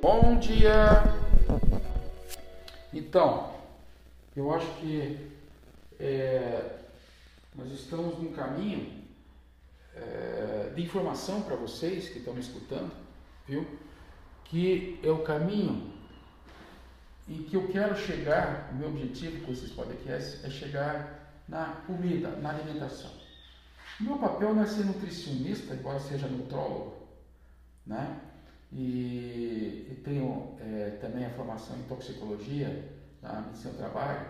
Bom dia! Então, eu acho que é, nós estamos num caminho é, de informação para vocês que estão me escutando, viu? Que é o caminho em que eu quero chegar, o meu objetivo com esses podcasts é chegar na comida, na alimentação. Meu papel não é ser nutricionista, embora seja nutrólogo, né? E, e tenho é, também a formação em toxicologia na medicina do trabalho,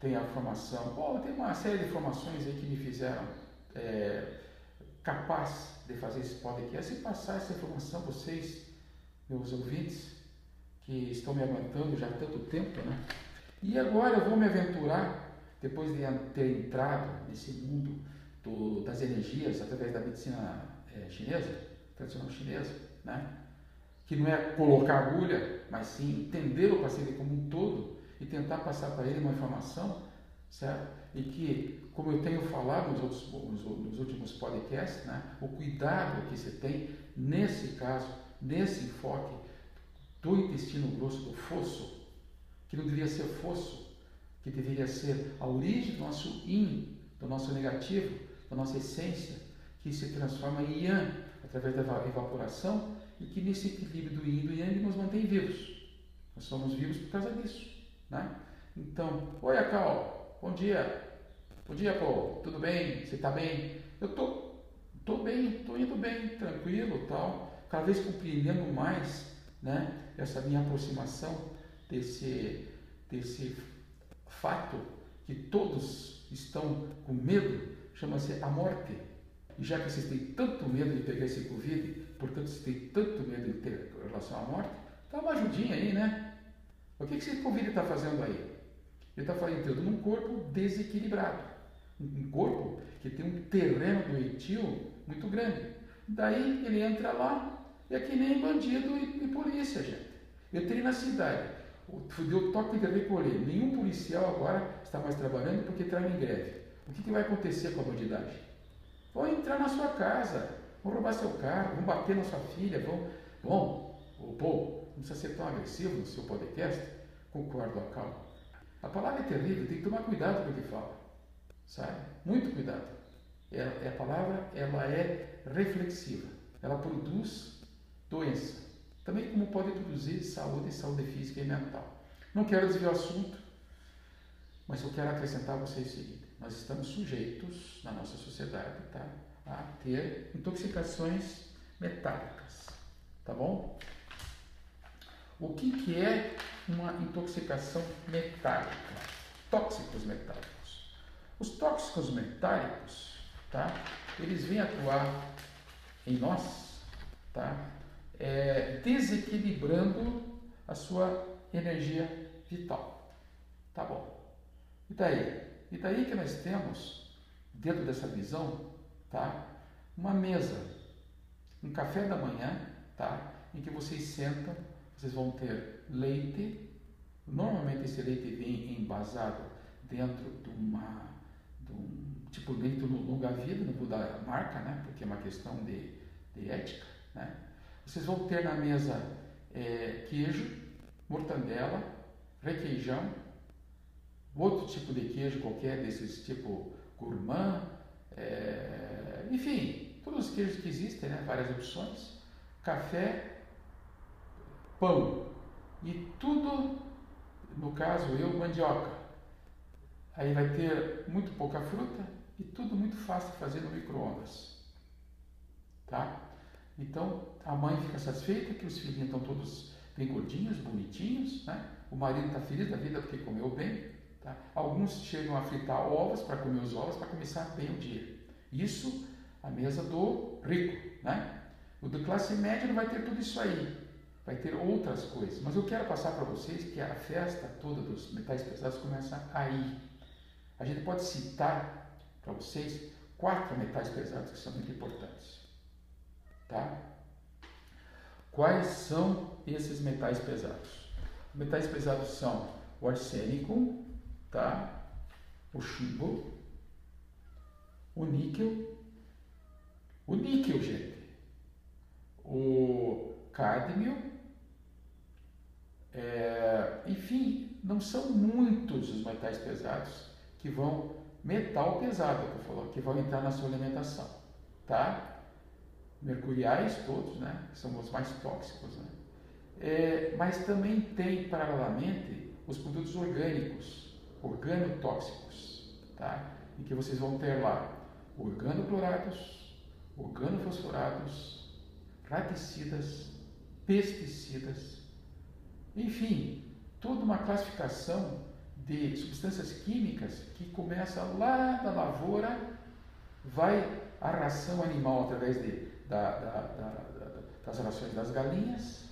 tenho a formação, bom, tem uma série de formações aí que me fizeram é, capaz de fazer esse podcast e passar essa informação a vocês, meus ouvintes, que estão me aguentando já há tanto tempo, né? E agora eu vou me aventurar, depois de ter entrado nesse mundo do, das energias através da medicina é, chinesa, tradicional chinesa, né? Que não é colocar agulha, mas sim entender o paciente como um todo e tentar passar para ele uma informação, certo? E que, como eu tenho falado nos, outros, nos últimos podcasts, né? o cuidado que você tem nesse caso, nesse enfoque do intestino grosso, do fosso, que não deveria ser fosso, que deveria ser a origem do nosso yin, do nosso negativo, da nossa essência, que se transforma em yang através da evaporação e que nesse equilíbrio do yin e do yang nos mantém vivos. Nós somos vivos por causa disso. Né? Então, oi Acal, bom dia. Bom dia, pô, tudo bem? Você está bem? Eu tô, tô bem, tô indo bem, tranquilo, tal. Cada vez compreendendo mais, né, essa minha aproximação desse desse fato que todos estão com medo chama-se a morte. E já que vocês têm tanto medo de pegar esse Covid, portanto vocês têm tanto medo de ter relação à morte, dá uma ajudinha aí, né? O que, que esse Covid está fazendo aí? Ele está entrando num corpo desequilibrado. Um corpo que tem um terreno doentio muito grande. Daí ele entra lá é que nem bandido e, e polícia, gente. Eu entrei na cidade, deu toque de recolher. Nenhum policial agora está mais trabalhando porque está em greve. O que, que vai acontecer com a bandidagem? Vão entrar na sua casa, vão roubar seu carro, vão bater na sua filha, vão. Bom, o pô, não precisa ser tão agressivo no seu podcast. Concordo, calma. A palavra é terrível, tem que tomar cuidado com o que fala. Sabe? Muito cuidado. É, é, a palavra ela é reflexiva. Ela produz doença. Também como pode produzir saúde, saúde física e mental. Não quero desviar o assunto, mas eu quero acrescentar a vocês o seguinte nós estamos sujeitos, na nossa sociedade, tá, a ter intoxicações metálicas, tá bom? O que, que é uma intoxicação metálica? Tóxicos metálicos. Os tóxicos metálicos, tá? Eles vêm atuar em nós, tá? É, desequilibrando a sua energia vital. Tá bom. E daí? E daí que nós temos, dentro dessa visão, tá? uma mesa, um café da manhã, tá? em que vocês sentam, vocês vão ter leite, normalmente esse leite vem embasado dentro de uma, de um, tipo do longa vida, não vou dar marca, né? porque é uma questão de, de ética. Né? Vocês vão ter na mesa é, queijo, mortandela, requeijão, outro tipo de queijo qualquer, desses tipo gourmand, é, enfim, todos os queijos que existem, né, várias opções, café, pão e tudo, no caso eu, mandioca. Aí vai ter muito pouca fruta e tudo muito fácil de fazer no micro-ondas. Tá? Então a mãe fica satisfeita que os filhinhos estão todos bem gordinhos, bonitinhos, né? o marido está feliz da vida porque comeu bem, Tá? Alguns chegam a fritar ovos para comer os ovos para começar bem o dia. Isso a mesa do rico. Né? O do classe média não vai ter tudo isso aí. Vai ter outras coisas. Mas eu quero passar para vocês que a festa toda dos metais pesados começa aí. A gente pode citar para vocês quatro metais pesados que são muito importantes. Tá? Quais são esses metais pesados? Os metais pesados são o arsênico, tá? O chumbo, o níquel, o níquel, gente, o cádmio É, enfim, não são muitos os metais pesados que vão, metal pesado que eu que vão entrar na sua alimentação, tá? Mercuriais todos, né? São os mais tóxicos, né? É, mas também tem, paralelamente, os produtos orgânicos, organotóxicos, tá? Em que vocês vão ter lá organoclorados, organofosforados, raticidas, pesticidas, enfim, toda uma classificação de substâncias químicas que começa lá da lavoura, vai a ração animal através de, da, da, da, das rações das galinhas,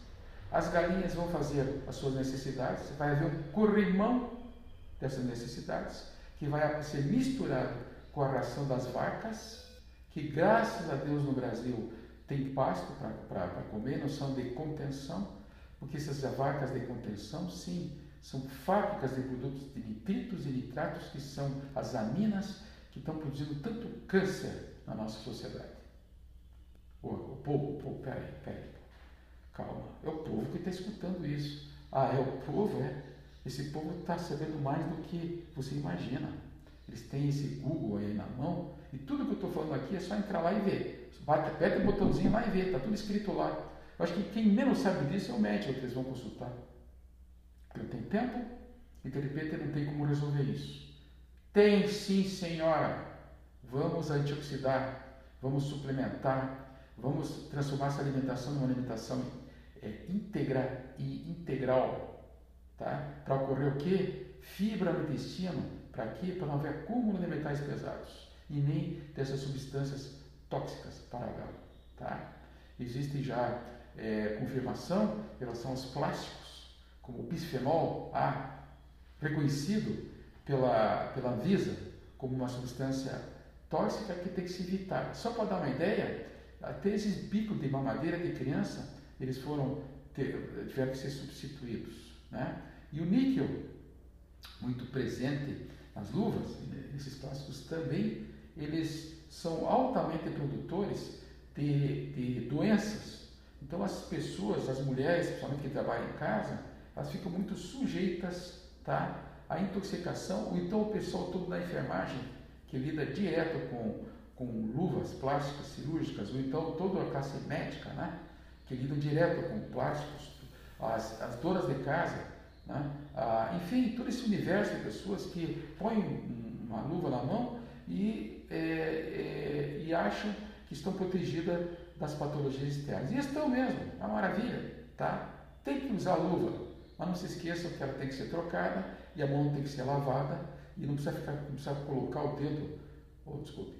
as galinhas vão fazer as suas necessidades, vai haver um corrimão dessas necessidades, que vai ser misturado com a ração das vacas, que graças a Deus no Brasil tem pasto para comer, não são de contenção, porque essas vacas de contenção, sim, são fábricas de produtos de nitritos e nitratos, que são as aminas que estão produzindo tanto câncer na nossa sociedade. O, povo, o povo, peraí, peraí, calma, é o povo que está escutando isso. Ah, é o povo, é? Esse povo está sabendo mais do que você imagina. Eles têm esse Google aí na mão e tudo que eu estou falando aqui é só entrar lá e ver. Bate, aperta o botãozinho lá e vê, está tudo escrito lá. Eu acho que quem menos sabe disso é o médico que eles vão consultar. Porque não tem tempo e de repente não tem como resolver isso. Tem sim, senhora. Vamos antioxidar, vamos suplementar, vamos transformar essa alimentação numa alimentação é, íntegra e integral. Tá? Para ocorrer o quê? Fibra no intestino. Para quê? Para não haver acúmulo de metais pesados e nem dessas substâncias tóxicas para galo. Tá? Existe já é, confirmação em relação aos plásticos, como o bisfenol A, reconhecido pela, pela Anvisa como uma substância tóxica que tem que se evitar. Só para dar uma ideia, até esses bicos de mamadeira de criança, eles foram ter, tiveram que ser substituídos. Né? E o níquel, muito presente nas luvas, nesses plásticos também, eles são altamente produtores de, de doenças. Então as pessoas, as mulheres, principalmente que trabalham em casa, elas ficam muito sujeitas tá, à intoxicação, ou então o pessoal todo da enfermagem, que lida direto com, com luvas plásticas cirúrgicas, ou então toda a classe médica, né, que lida direto com plásticos, as, as donas de casa, né, ah, enfim, todo esse universo de pessoas que põem uma luva na mão e, é, é, e acham que estão protegidas das patologias externas. E estão mesmo, é uma maravilha, tá? Tem que usar luva, mas não se esqueçam que ela tem que ser trocada e a mão tem que ser lavada e não precisa, ficar, não precisa colocar o dedo, oh, desculpe,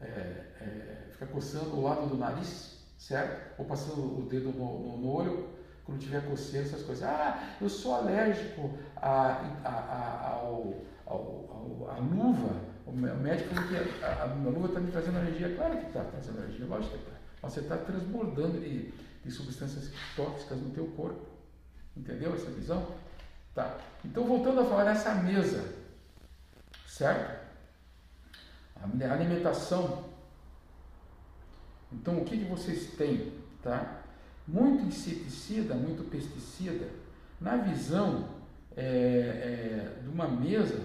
é, é, ficar coçando o lado do nariz, certo? Ou passando o dedo no, no, no olho quando tiver coceira, essas coisas. Ah, eu sou alérgico a, a, a, ao, ao, ao, à luva o médico falou que a, a, a luva está me trazendo energia. Claro que está trazendo energia, lógico que está. Você está transbordando de, de substâncias tóxicas no teu corpo. Entendeu essa visão? Tá. Então, voltando a falar dessa mesa, certo? A alimentação. Então, o que, que vocês têm? Tá? Muito inseticida, muito pesticida. Na visão é, é, de uma mesa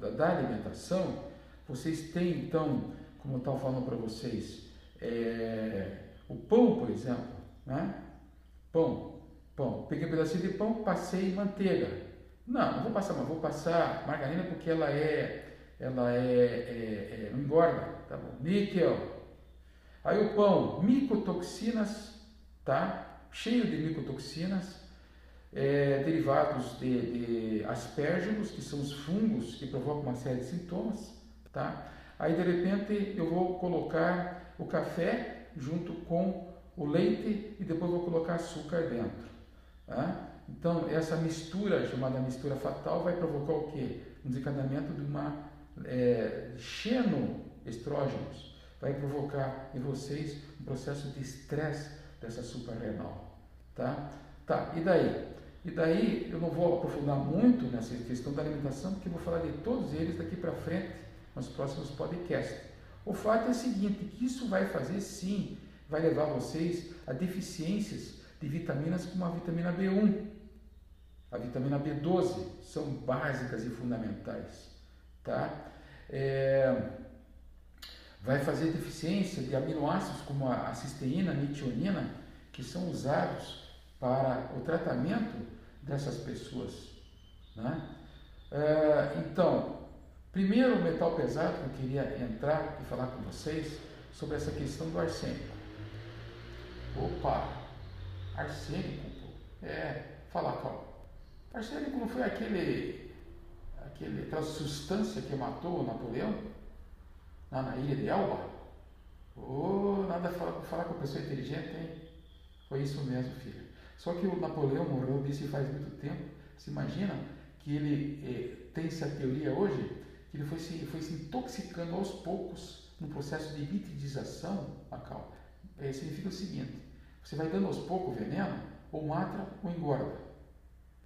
da, da, alimentação, vocês têm então, como eu estava falando para vocês, é, o pão, por exemplo, né? Pão, pão. Peguei um pedacinho de pão, passei manteiga. Não, não vou passar, mas vou passar margarina porque ela é, ela é, é, é engorda, tá bom? Níquel. Aí o pão, micotoxinas, tá? Cheio de micotoxinas é, derivados de, de que são os fungos que provocam uma série de sintomas, tá? Aí de repente eu vou colocar o café junto com o leite e depois vou colocar açúcar dentro. Tá? Então essa mistura, chamada mistura fatal, vai provocar o quê? Um desencadeamento de uma é, xenoestrógenos. Vai provocar em vocês um processo de estresse dessa suprarrenal. Tá? Tá, e daí? E daí eu não vou aprofundar muito nessa questão da alimentação, porque eu vou falar de todos eles daqui para frente nos próximos podcasts. O fato é o seguinte, que isso vai fazer sim, vai levar vocês a deficiências de vitaminas como a vitamina B1, a vitamina B12 são básicas e fundamentais, tá? É, vai fazer deficiência de aminoácidos como a cisteína, a metionina, que são usados para o tratamento dessas pessoas, né? É, então, primeiro o metal pesado que eu queria entrar e falar com vocês sobre essa questão do arsênico. Opa, arsênico, pô. é, fala calma. Arsênico não foi aquele, aquele, aquela substância que matou o Napoleão lá na ilha de Elba? Oh, nada falar, falar com pessoa inteligente, hein? Foi isso mesmo, filho. Só que o Napoleão morreu disse faz muito tempo. Você imagina que ele eh, tem essa teoria hoje, que ele foi se, foi se intoxicando aos poucos no processo de litidização, Macau. É, significa o seguinte: você vai dando aos poucos veneno, ou mata ou engorda.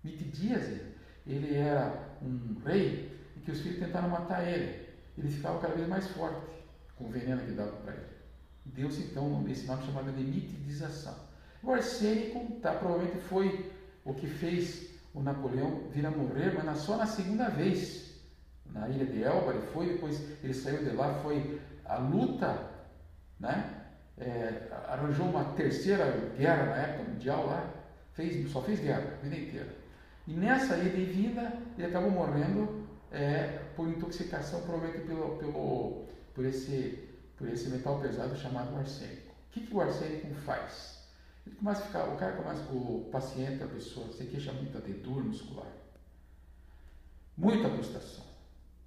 Mitidíase, ele era um rei e que os filhos tentaram matar ele. Ele ficava cada vez mais forte com o veneno que dava para ele. Deu-se então esse nome chamado de mitidização. O arsênico tá, provavelmente foi o que fez o Napoleão vir a morrer, mas só na segunda vez. Na ilha de Elba ele foi, depois ele saiu de lá, foi a luta, né? É, arranjou uma terceira guerra na época mundial lá, fez, só fez guerra a vida inteira. E nessa ida e vinda, ele acabou morrendo é, por intoxicação, provavelmente pelo, pelo, por, esse, por esse metal pesado chamado arsênico. O que, que o arsênico faz? Ele começa a ficar, o cara começa, o paciente, a pessoa, se queixa muito de dor muscular, muita frustração,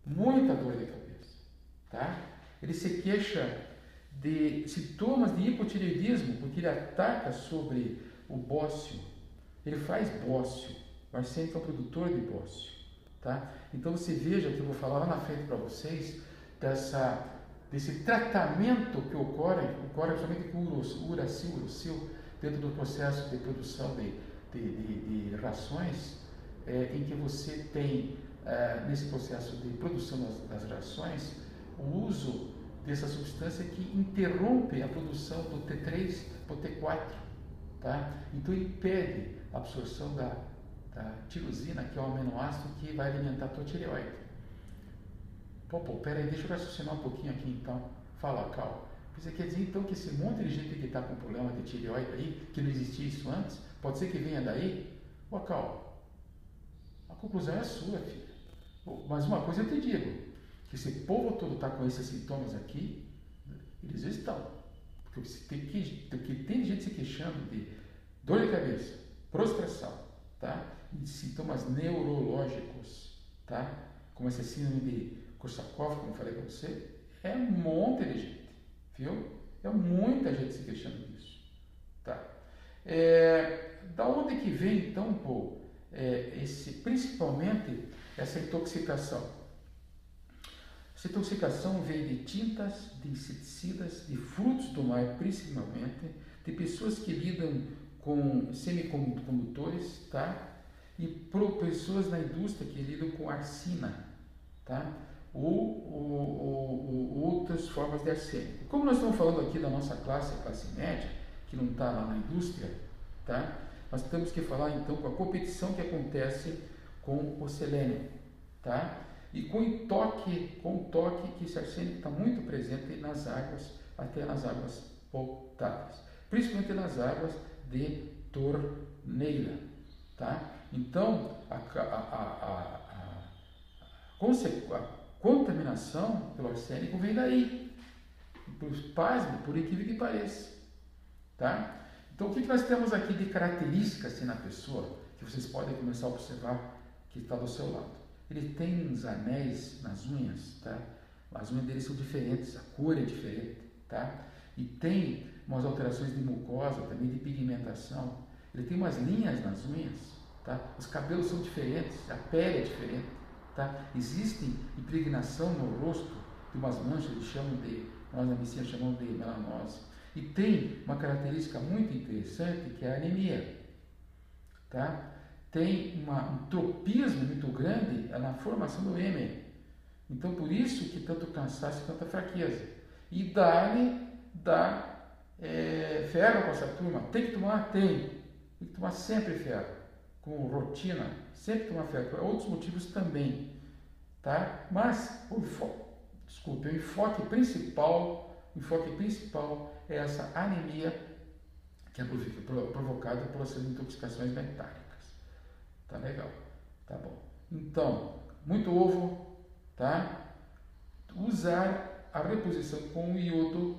muita dor de cabeça, tá? Ele se queixa de sintomas de hipotireoidismo, porque ele ataca sobre o bócio, ele faz bócio, o arsênico é um produtor de bócio, tá? Então você veja que eu vou falar lá na frente para vocês dessa, desse tratamento que ocorre, ocorre somente com o uracil, uracil, dentro do processo de produção de, de, de, de rações, é, em que você tem, é, nesse processo de produção das, das rações, o uso dessa substância que interrompe a produção do T3 para o T4. Tá? Então impede a absorção da, da tirosina, que é o aminoácido que vai alimentar a tua tireoide. Pô, pô, peraí, deixa eu raciocinar um pouquinho aqui então. Fala, Cal. Você quer dizer então que esse monte de gente que está com problema de tireoide aí, que não existia isso antes, pode ser que venha daí? Ô, Cal, a conclusão é sua, filho. Mas uma coisa eu te digo, que esse povo todo está com esses sintomas aqui, eles estão. Porque tem, que, porque tem gente se queixando de dor de cabeça, prostração, tá? sintomas neurológicos, tá? como esse síndrome de Korsakoff, como eu falei para você, é um monte de gente, viu? É muita gente se queixando disso. Tá? É, da onde que vem, então, pô, é, esse, principalmente essa intoxicação? Essa intoxicação vem de tintas, de inseticidas, de frutos do mar, principalmente, de pessoas que lidam com semicondutores, tá? E por pessoas na indústria que lidam com arsina, tá? Ou, ou, ou, outras formas de arsênico. Como nós estamos falando aqui da nossa classe, a classe média, que não está lá na indústria, tá? Nós temos que falar então com a competição que acontece com o selênio, tá? e com o toque, com o toque que esse arsênico está muito presente nas águas, até nas águas potáveis, principalmente nas águas de torneira. Tá? Então, a, a, a, a contaminação pelo arsênico vem daí, pasmo, por incrível que pareça. Tá? Então, o que nós temos aqui de características assim, na pessoa, que vocês podem começar a observar que está do seu lado? Ele tem uns anéis nas unhas, tá? As unhas dele são diferentes, a cor é diferente, tá? E tem umas alterações de mucosa, também de pigmentação. Ele tem umas linhas nas unhas, tá? Os cabelos são diferentes, a pele é diferente, tá? Existe impregnação no rosto de umas manchas, eles chamam de, nós na medicina chamamos de melanose. E tem uma característica muito interessante que é a anemia, tá? tem uma, um tropismo muito grande na formação do hêmen. Então, por isso que tanto cansaço e tanta fraqueza. E dá-lhe dá é, ferro para essa turma. Tem que tomar? Tem. Tem que tomar sempre ferro. Com rotina, sempre tomar fé, por outros motivos também, tá? Mas o desculpe, o enfoque principal, o enfoque principal é essa anemia que é provocada por essas intoxicações metálicas. Tá legal? Tá bom. Então, muito ovo, tá? Usar a reposição com o iodo,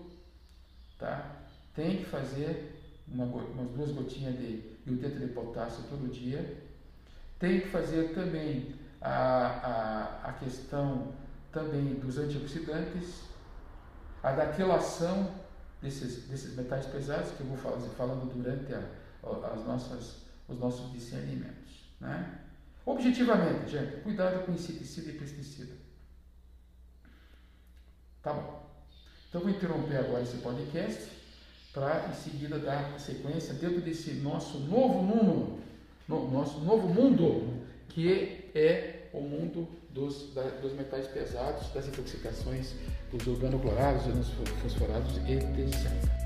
tá? Tem que fazer uma, umas duas gotinhas de iodeto de potássio todo dia. Tem que fazer também a, a, a questão também dos antioxidantes, a da quelação desses, desses metais pesados que eu vou fazer, falando durante a, as nossas, os nossos discernimentos. Né? Objetivamente, gente, cuidado com inseticida e pesticida. Tá bom. Então vou interromper agora esse podcast para em seguida dar sequência dentro desse nosso novo mundo, no, nosso novo mundo, que é o mundo dos, da, dos metais pesados, das intoxicações, dos organoclorados, dos fosforados, etc.